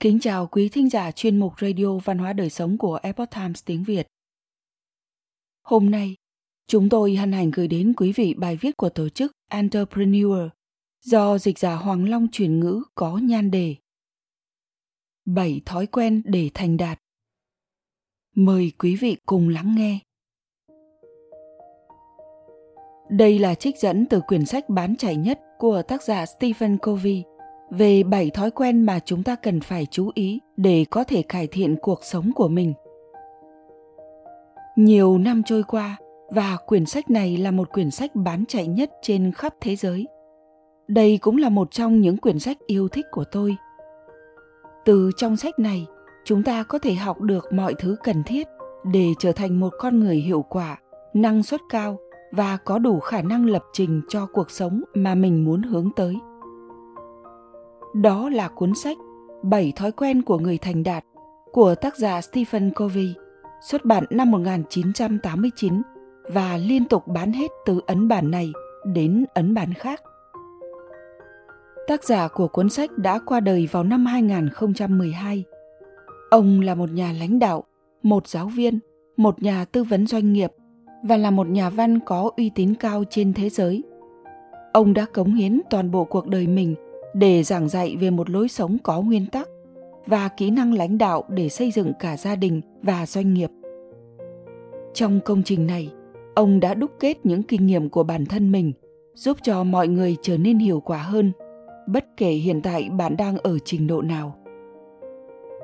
Kính chào quý thính giả chuyên mục Radio Văn hóa Đời Sống của Epoch Times tiếng Việt. Hôm nay, chúng tôi hân hạnh gửi đến quý vị bài viết của tổ chức Entrepreneur do dịch giả Hoàng Long chuyển ngữ có nhan đề 7 thói quen để thành đạt. Mời quý vị cùng lắng nghe. Đây là trích dẫn từ quyển sách bán chạy nhất của tác giả Stephen Covey về 7 thói quen mà chúng ta cần phải chú ý để có thể cải thiện cuộc sống của mình. Nhiều năm trôi qua và quyển sách này là một quyển sách bán chạy nhất trên khắp thế giới. Đây cũng là một trong những quyển sách yêu thích của tôi. Từ trong sách này, chúng ta có thể học được mọi thứ cần thiết để trở thành một con người hiệu quả, năng suất cao và có đủ khả năng lập trình cho cuộc sống mà mình muốn hướng tới. Đó là cuốn sách Bảy thói quen của người thành đạt của tác giả Stephen Covey, xuất bản năm 1989 và liên tục bán hết từ ấn bản này đến ấn bản khác. Tác giả của cuốn sách đã qua đời vào năm 2012. Ông là một nhà lãnh đạo, một giáo viên, một nhà tư vấn doanh nghiệp và là một nhà văn có uy tín cao trên thế giới. Ông đã cống hiến toàn bộ cuộc đời mình để giảng dạy về một lối sống có nguyên tắc và kỹ năng lãnh đạo để xây dựng cả gia đình và doanh nghiệp. Trong công trình này, ông đã đúc kết những kinh nghiệm của bản thân mình, giúp cho mọi người trở nên hiệu quả hơn, bất kể hiện tại bạn đang ở trình độ nào.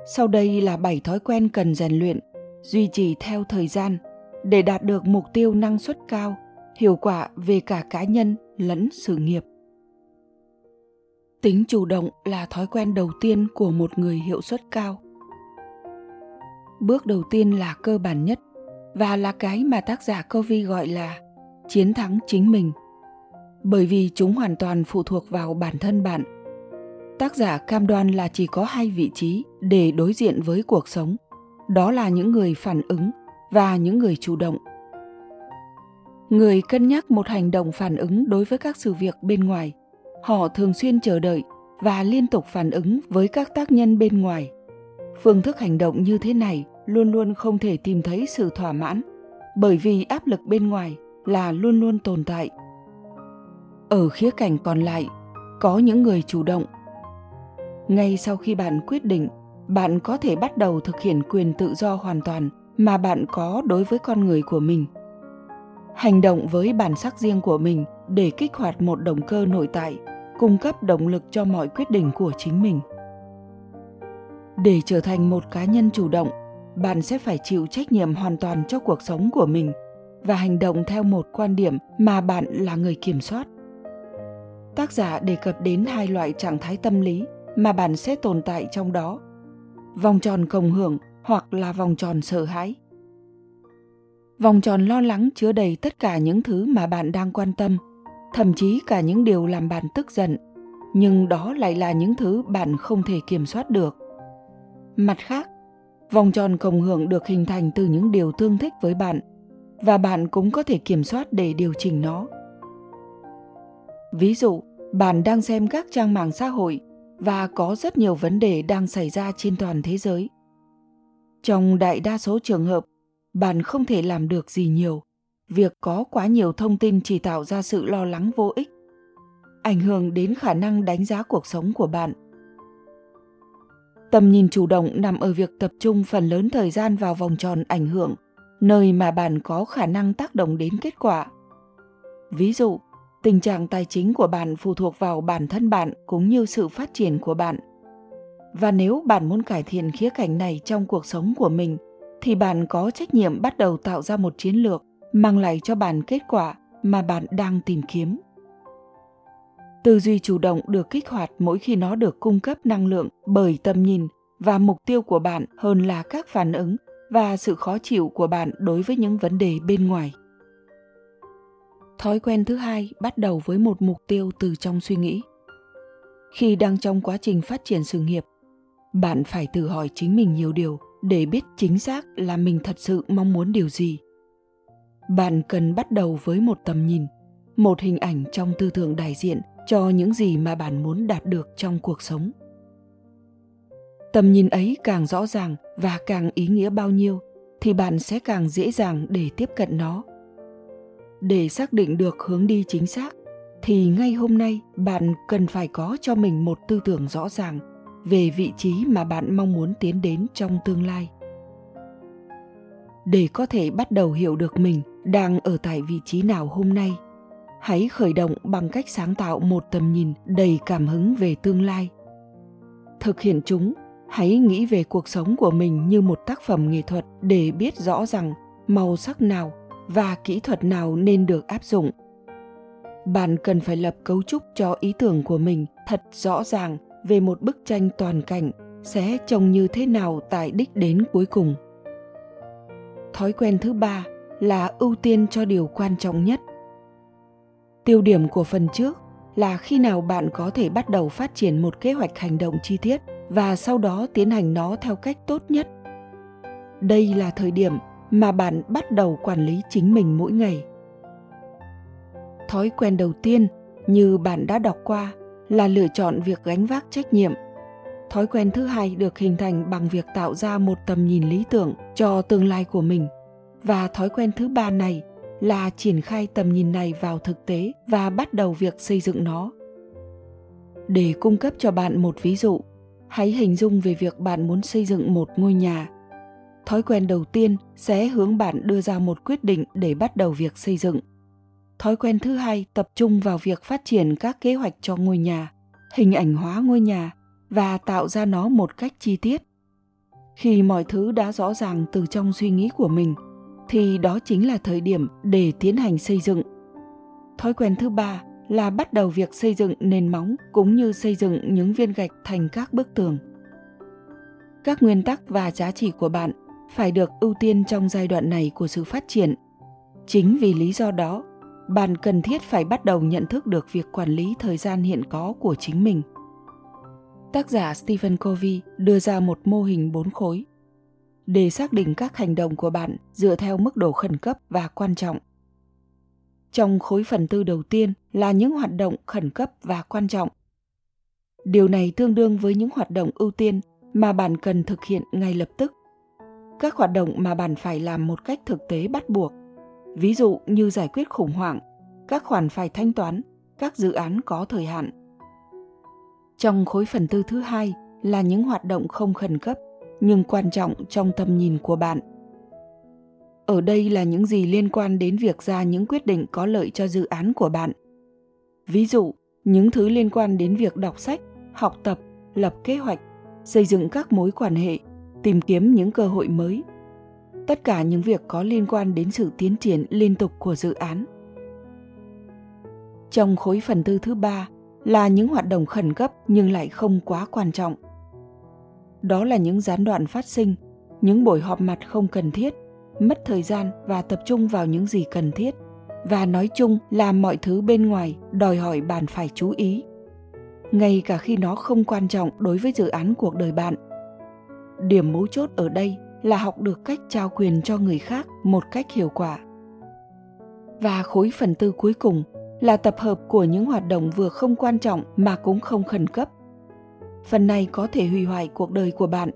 Sau đây là 7 thói quen cần rèn luyện, duy trì theo thời gian để đạt được mục tiêu năng suất cao, hiệu quả về cả cá nhân lẫn sự nghiệp tính chủ động là thói quen đầu tiên của một người hiệu suất cao. Bước đầu tiên là cơ bản nhất và là cái mà tác giả Covey gọi là chiến thắng chính mình. Bởi vì chúng hoàn toàn phụ thuộc vào bản thân bạn. Tác giả cam đoan là chỉ có hai vị trí để đối diện với cuộc sống. Đó là những người phản ứng và những người chủ động. Người cân nhắc một hành động phản ứng đối với các sự việc bên ngoài họ thường xuyên chờ đợi và liên tục phản ứng với các tác nhân bên ngoài. Phương thức hành động như thế này luôn luôn không thể tìm thấy sự thỏa mãn, bởi vì áp lực bên ngoài là luôn luôn tồn tại. Ở khía cạnh còn lại, có những người chủ động. Ngay sau khi bạn quyết định, bạn có thể bắt đầu thực hiện quyền tự do hoàn toàn mà bạn có đối với con người của mình. Hành động với bản sắc riêng của mình để kích hoạt một động cơ nội tại cung cấp động lực cho mọi quyết định của chính mình. Để trở thành một cá nhân chủ động, bạn sẽ phải chịu trách nhiệm hoàn toàn cho cuộc sống của mình và hành động theo một quan điểm mà bạn là người kiểm soát. Tác giả đề cập đến hai loại trạng thái tâm lý mà bạn sẽ tồn tại trong đó, vòng tròn cộng hưởng hoặc là vòng tròn sợ hãi. Vòng tròn lo lắng chứa đầy tất cả những thứ mà bạn đang quan tâm thậm chí cả những điều làm bạn tức giận, nhưng đó lại là những thứ bạn không thể kiểm soát được. Mặt khác, vòng tròn cộng hưởng được hình thành từ những điều tương thích với bạn, và bạn cũng có thể kiểm soát để điều chỉnh nó. Ví dụ, bạn đang xem các trang mạng xã hội và có rất nhiều vấn đề đang xảy ra trên toàn thế giới. Trong đại đa số trường hợp, bạn không thể làm được gì nhiều việc có quá nhiều thông tin chỉ tạo ra sự lo lắng vô ích, ảnh hưởng đến khả năng đánh giá cuộc sống của bạn. Tầm nhìn chủ động nằm ở việc tập trung phần lớn thời gian vào vòng tròn ảnh hưởng, nơi mà bạn có khả năng tác động đến kết quả. Ví dụ, tình trạng tài chính của bạn phụ thuộc vào bản thân bạn cũng như sự phát triển của bạn. Và nếu bạn muốn cải thiện khía cạnh này trong cuộc sống của mình, thì bạn có trách nhiệm bắt đầu tạo ra một chiến lược mang lại cho bạn kết quả mà bạn đang tìm kiếm. Tư duy chủ động được kích hoạt mỗi khi nó được cung cấp năng lượng bởi tầm nhìn và mục tiêu của bạn hơn là các phản ứng và sự khó chịu của bạn đối với những vấn đề bên ngoài. Thói quen thứ hai, bắt đầu với một mục tiêu từ trong suy nghĩ. Khi đang trong quá trình phát triển sự nghiệp, bạn phải tự hỏi chính mình nhiều điều để biết chính xác là mình thật sự mong muốn điều gì bạn cần bắt đầu với một tầm nhìn, một hình ảnh trong tư tưởng đại diện cho những gì mà bạn muốn đạt được trong cuộc sống. Tầm nhìn ấy càng rõ ràng và càng ý nghĩa bao nhiêu, thì bạn sẽ càng dễ dàng để tiếp cận nó. Để xác định được hướng đi chính xác, thì ngay hôm nay bạn cần phải có cho mình một tư tưởng rõ ràng về vị trí mà bạn mong muốn tiến đến trong tương lai. Để có thể bắt đầu hiểu được mình đang ở tại vị trí nào hôm nay. Hãy khởi động bằng cách sáng tạo một tầm nhìn đầy cảm hứng về tương lai. Thực hiện chúng, hãy nghĩ về cuộc sống của mình như một tác phẩm nghệ thuật để biết rõ rằng màu sắc nào và kỹ thuật nào nên được áp dụng. Bạn cần phải lập cấu trúc cho ý tưởng của mình thật rõ ràng về một bức tranh toàn cảnh sẽ trông như thế nào tại đích đến cuối cùng. Thói quen thứ ba là ưu tiên cho điều quan trọng nhất. Tiêu điểm của phần trước là khi nào bạn có thể bắt đầu phát triển một kế hoạch hành động chi tiết và sau đó tiến hành nó theo cách tốt nhất. Đây là thời điểm mà bạn bắt đầu quản lý chính mình mỗi ngày. Thói quen đầu tiên như bạn đã đọc qua là lựa chọn việc gánh vác trách nhiệm. Thói quen thứ hai được hình thành bằng việc tạo ra một tầm nhìn lý tưởng cho tương lai của mình và thói quen thứ ba này là triển khai tầm nhìn này vào thực tế và bắt đầu việc xây dựng nó. Để cung cấp cho bạn một ví dụ, hãy hình dung về việc bạn muốn xây dựng một ngôi nhà. Thói quen đầu tiên sẽ hướng bạn đưa ra một quyết định để bắt đầu việc xây dựng. Thói quen thứ hai, tập trung vào việc phát triển các kế hoạch cho ngôi nhà, hình ảnh hóa ngôi nhà và tạo ra nó một cách chi tiết. Khi mọi thứ đã rõ ràng từ trong suy nghĩ của mình thì đó chính là thời điểm để tiến hành xây dựng. Thói quen thứ ba là bắt đầu việc xây dựng nền móng cũng như xây dựng những viên gạch thành các bức tường. Các nguyên tắc và giá trị của bạn phải được ưu tiên trong giai đoạn này của sự phát triển. Chính vì lý do đó, bạn cần thiết phải bắt đầu nhận thức được việc quản lý thời gian hiện có của chính mình. Tác giả stephen covey đưa ra một mô hình bốn khối để xác định các hành động của bạn dựa theo mức độ khẩn cấp và quan trọng. Trong khối phần tư đầu tiên là những hoạt động khẩn cấp và quan trọng. Điều này tương đương với những hoạt động ưu tiên mà bạn cần thực hiện ngay lập tức. Các hoạt động mà bạn phải làm một cách thực tế bắt buộc. Ví dụ như giải quyết khủng hoảng, các khoản phải thanh toán, các dự án có thời hạn. Trong khối phần tư thứ hai là những hoạt động không khẩn cấp nhưng quan trọng trong tầm nhìn của bạn. Ở đây là những gì liên quan đến việc ra những quyết định có lợi cho dự án của bạn. Ví dụ, những thứ liên quan đến việc đọc sách, học tập, lập kế hoạch, xây dựng các mối quan hệ, tìm kiếm những cơ hội mới. Tất cả những việc có liên quan đến sự tiến triển liên tục của dự án. Trong khối phần tư thứ ba là những hoạt động khẩn cấp nhưng lại không quá quan trọng đó là những gián đoạn phát sinh, những buổi họp mặt không cần thiết, mất thời gian và tập trung vào những gì cần thiết. Và nói chung là mọi thứ bên ngoài đòi hỏi bạn phải chú ý, ngay cả khi nó không quan trọng đối với dự án cuộc đời bạn. Điểm mấu chốt ở đây là học được cách trao quyền cho người khác một cách hiệu quả. Và khối phần tư cuối cùng là tập hợp của những hoạt động vừa không quan trọng mà cũng không khẩn cấp phần này có thể hủy hoại cuộc đời của bạn.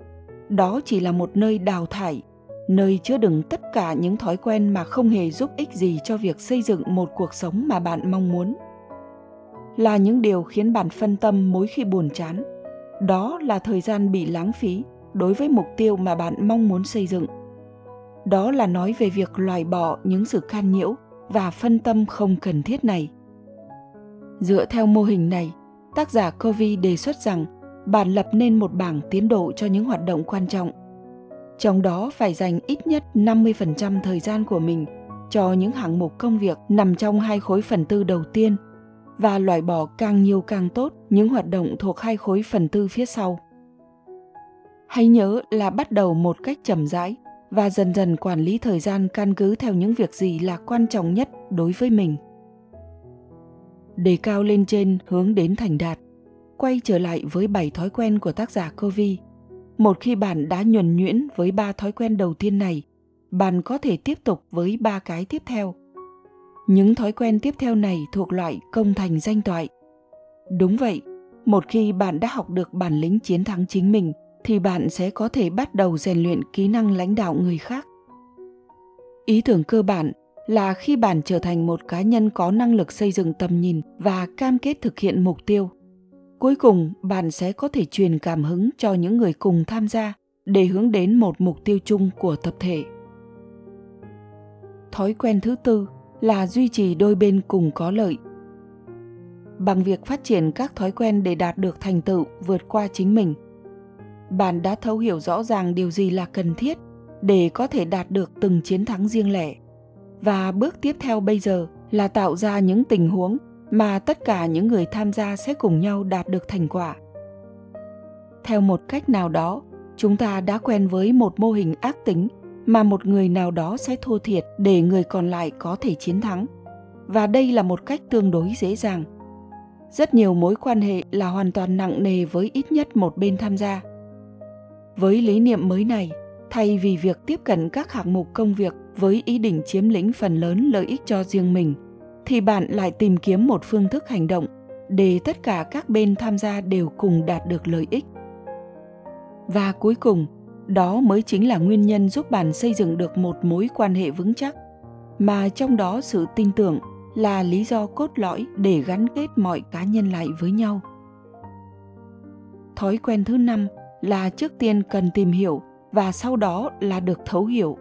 Đó chỉ là một nơi đào thải, nơi chứa đựng tất cả những thói quen mà không hề giúp ích gì cho việc xây dựng một cuộc sống mà bạn mong muốn. Là những điều khiến bạn phân tâm mỗi khi buồn chán. Đó là thời gian bị lãng phí đối với mục tiêu mà bạn mong muốn xây dựng. Đó là nói về việc loại bỏ những sự can nhiễu và phân tâm không cần thiết này. Dựa theo mô hình này, tác giả covey đề xuất rằng bạn lập nên một bảng tiến độ cho những hoạt động quan trọng. Trong đó phải dành ít nhất 50% thời gian của mình cho những hạng mục công việc nằm trong hai khối phần tư đầu tiên và loại bỏ càng nhiều càng tốt những hoạt động thuộc hai khối phần tư phía sau. Hãy nhớ là bắt đầu một cách chậm rãi và dần dần quản lý thời gian căn cứ theo những việc gì là quan trọng nhất đối với mình. Đề cao lên trên hướng đến thành đạt quay trở lại với bảy thói quen của tác giả Covey. Một khi bạn đã nhuần nhuyễn với ba thói quen đầu tiên này, bạn có thể tiếp tục với ba cái tiếp theo. Những thói quen tiếp theo này thuộc loại công thành danh toại. Đúng vậy, một khi bạn đã học được bản lĩnh chiến thắng chính mình thì bạn sẽ có thể bắt đầu rèn luyện kỹ năng lãnh đạo người khác ý tưởng cơ bản là khi bạn trở thành một cá nhân có năng lực xây dựng tầm nhìn và cam kết thực hiện mục tiêu cuối cùng, bạn sẽ có thể truyền cảm hứng cho những người cùng tham gia để hướng đến một mục tiêu chung của tập thể. Thói quen thứ tư là duy trì đôi bên cùng có lợi. Bằng việc phát triển các thói quen để đạt được thành tựu vượt qua chính mình, bạn đã thấu hiểu rõ ràng điều gì là cần thiết để có thể đạt được từng chiến thắng riêng lẻ. Và bước tiếp theo bây giờ là tạo ra những tình huống mà tất cả những người tham gia sẽ cùng nhau đạt được thành quả. Theo một cách nào đó, chúng ta đã quen với một mô hình ác tính mà một người nào đó sẽ thua thiệt để người còn lại có thể chiến thắng. Và đây là một cách tương đối dễ dàng. Rất nhiều mối quan hệ là hoàn toàn nặng nề với ít nhất một bên tham gia. Với lý niệm mới này, thay vì việc tiếp cận các hạng mục công việc với ý định chiếm lĩnh phần lớn lợi ích cho riêng mình thì bạn lại tìm kiếm một phương thức hành động để tất cả các bên tham gia đều cùng đạt được lợi ích. Và cuối cùng, đó mới chính là nguyên nhân giúp bạn xây dựng được một mối quan hệ vững chắc, mà trong đó sự tin tưởng là lý do cốt lõi để gắn kết mọi cá nhân lại với nhau. Thói quen thứ năm là trước tiên cần tìm hiểu và sau đó là được thấu hiểu.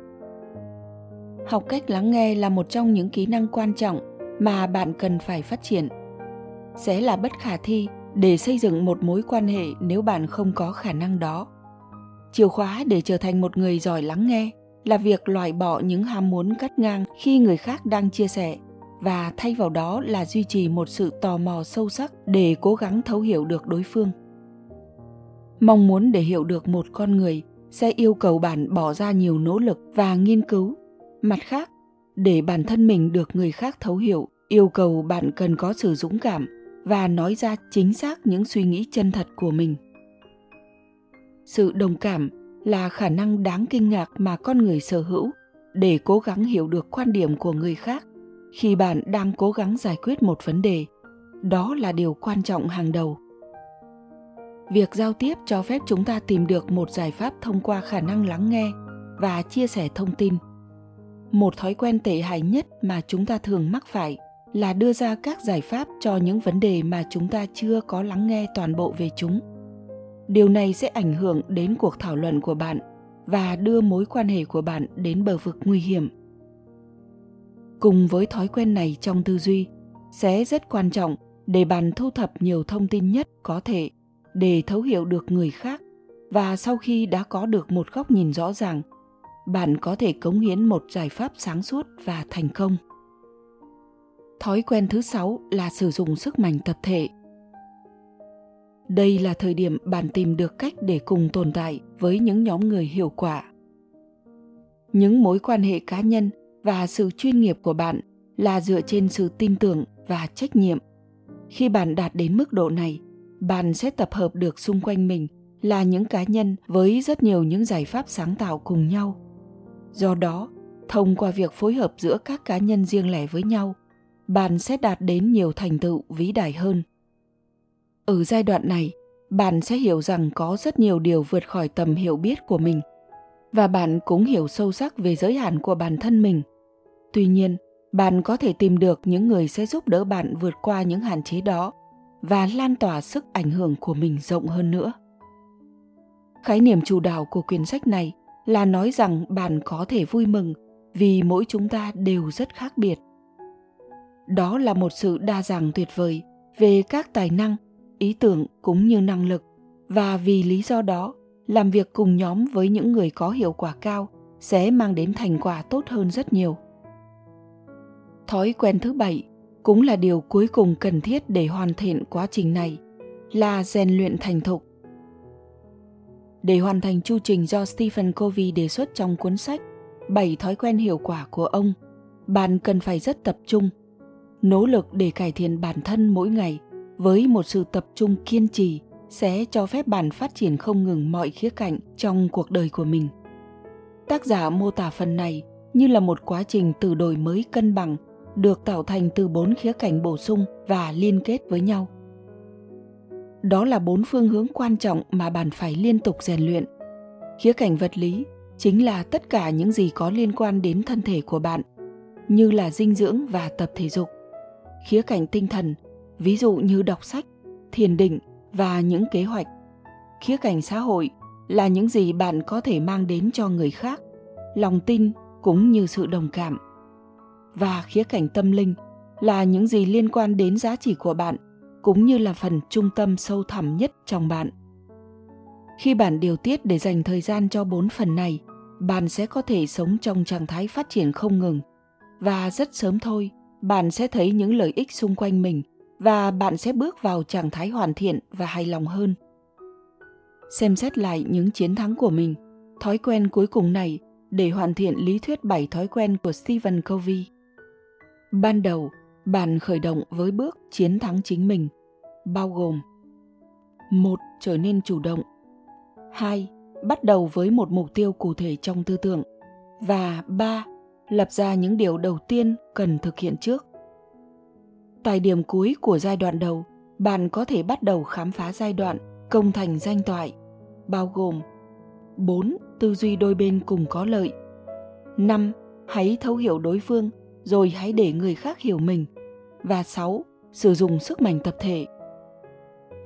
Học cách lắng nghe là một trong những kỹ năng quan trọng mà bạn cần phải phát triển. Sẽ là bất khả thi để xây dựng một mối quan hệ nếu bạn không có khả năng đó. Chìa khóa để trở thành một người giỏi lắng nghe là việc loại bỏ những ham muốn cắt ngang khi người khác đang chia sẻ và thay vào đó là duy trì một sự tò mò sâu sắc để cố gắng thấu hiểu được đối phương. Mong muốn để hiểu được một con người sẽ yêu cầu bạn bỏ ra nhiều nỗ lực và nghiên cứu. Mặt khác để bản thân mình được người khác thấu hiểu, yêu cầu bạn cần có sự dũng cảm và nói ra chính xác những suy nghĩ chân thật của mình. Sự đồng cảm là khả năng đáng kinh ngạc mà con người sở hữu để cố gắng hiểu được quan điểm của người khác khi bạn đang cố gắng giải quyết một vấn đề. Đó là điều quan trọng hàng đầu. Việc giao tiếp cho phép chúng ta tìm được một giải pháp thông qua khả năng lắng nghe và chia sẻ thông tin một thói quen tệ hại nhất mà chúng ta thường mắc phải là đưa ra các giải pháp cho những vấn đề mà chúng ta chưa có lắng nghe toàn bộ về chúng. Điều này sẽ ảnh hưởng đến cuộc thảo luận của bạn và đưa mối quan hệ của bạn đến bờ vực nguy hiểm. Cùng với thói quen này trong tư duy, sẽ rất quan trọng để bạn thu thập nhiều thông tin nhất có thể để thấu hiểu được người khác và sau khi đã có được một góc nhìn rõ ràng bạn có thể cống hiến một giải pháp sáng suốt và thành công. Thói quen thứ sáu là sử dụng sức mạnh tập thể. Đây là thời điểm bạn tìm được cách để cùng tồn tại với những nhóm người hiệu quả. Những mối quan hệ cá nhân và sự chuyên nghiệp của bạn là dựa trên sự tin tưởng và trách nhiệm. Khi bạn đạt đến mức độ này, bạn sẽ tập hợp được xung quanh mình là những cá nhân với rất nhiều những giải pháp sáng tạo cùng nhau do đó, thông qua việc phối hợp giữa các cá nhân riêng lẻ với nhau, bạn sẽ đạt đến nhiều thành tựu vĩ đại hơn. Ở giai đoạn này, bạn sẽ hiểu rằng có rất nhiều điều vượt khỏi tầm hiểu biết của mình, và bạn cũng hiểu sâu sắc về giới hạn của bản thân mình. Tuy nhiên, bạn có thể tìm được những người sẽ giúp đỡ bạn vượt qua những hạn chế đó và lan tỏa sức ảnh hưởng của mình rộng hơn nữa. Khái niệm chủ đạo của quyển sách này là nói rằng bạn có thể vui mừng vì mỗi chúng ta đều rất khác biệt. Đó là một sự đa dạng tuyệt vời về các tài năng, ý tưởng cũng như năng lực. Và vì lý do đó, làm việc cùng nhóm với những người có hiệu quả cao sẽ mang đến thành quả tốt hơn rất nhiều. Thói quen thứ bảy cũng là điều cuối cùng cần thiết để hoàn thiện quá trình này là rèn luyện thành thục để hoàn thành chu trình do Stephen Covey đề xuất trong cuốn sách bảy thói quen hiệu quả của ông, bạn cần phải rất tập trung, nỗ lực để cải thiện bản thân mỗi ngày với một sự tập trung kiên trì sẽ cho phép bạn phát triển không ngừng mọi khía cạnh trong cuộc đời của mình. Tác giả mô tả phần này như là một quá trình từ đổi mới cân bằng được tạo thành từ bốn khía cạnh bổ sung và liên kết với nhau đó là bốn phương hướng quan trọng mà bạn phải liên tục rèn luyện. Khía cạnh vật lý chính là tất cả những gì có liên quan đến thân thể của bạn, như là dinh dưỡng và tập thể dục. Khía cạnh tinh thần, ví dụ như đọc sách, thiền định và những kế hoạch. Khía cạnh xã hội là những gì bạn có thể mang đến cho người khác, lòng tin cũng như sự đồng cảm. Và khía cạnh tâm linh là những gì liên quan đến giá trị của bạn cũng như là phần trung tâm sâu thẳm nhất trong bạn. Khi bạn điều tiết để dành thời gian cho bốn phần này bạn sẽ có thể sống trong trạng thái phát triển không ngừng. Và rất sớm thôi bạn sẽ thấy những lợi ích xung quanh mình và bạn sẽ bước vào trạng thái hoàn thiện và hài lòng hơn. Xem xét lại những chiến thắng của mình thói quen cuối cùng này để hoàn thiện lý thuyết 7 thói quen của Stephen Covey. Ban đầu, bạn khởi động với bước chiến thắng chính mình, bao gồm một Trở nên chủ động hai Bắt đầu với một mục tiêu cụ thể trong tư tưởng và ba Lập ra những điều đầu tiên cần thực hiện trước. Tại điểm cuối của giai đoạn đầu, bạn có thể bắt đầu khám phá giai đoạn công thành danh toại, bao gồm 4. Tư duy đôi bên cùng có lợi 5. Hãy thấu hiểu đối phương rồi hãy để người khác hiểu mình và 6. Sử dụng sức mạnh tập thể.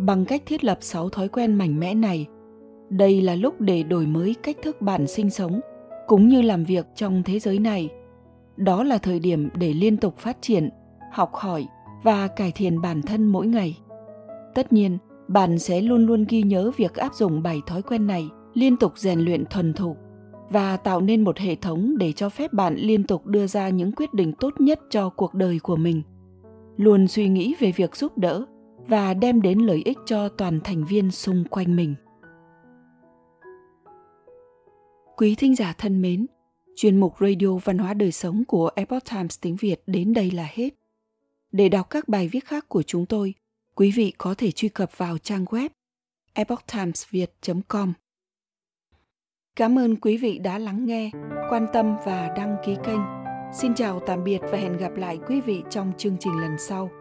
Bằng cách thiết lập 6 thói quen mạnh mẽ này, đây là lúc để đổi mới cách thức bạn sinh sống cũng như làm việc trong thế giới này. Đó là thời điểm để liên tục phát triển, học hỏi và cải thiện bản thân mỗi ngày. Tất nhiên, bạn sẽ luôn luôn ghi nhớ việc áp dụng bảy thói quen này, liên tục rèn luyện thuần thục và tạo nên một hệ thống để cho phép bạn liên tục đưa ra những quyết định tốt nhất cho cuộc đời của mình. Luôn suy nghĩ về việc giúp đỡ và đem đến lợi ích cho toàn thành viên xung quanh mình. Quý thính giả thân mến, chuyên mục Radio Văn hóa Đời Sống của Epoch Times tiếng Việt đến đây là hết. Để đọc các bài viết khác của chúng tôi, quý vị có thể truy cập vào trang web epochtimesviet.com. Cảm ơn quý vị đã lắng nghe, quan tâm và đăng ký kênh. Xin chào tạm biệt và hẹn gặp lại quý vị trong chương trình lần sau.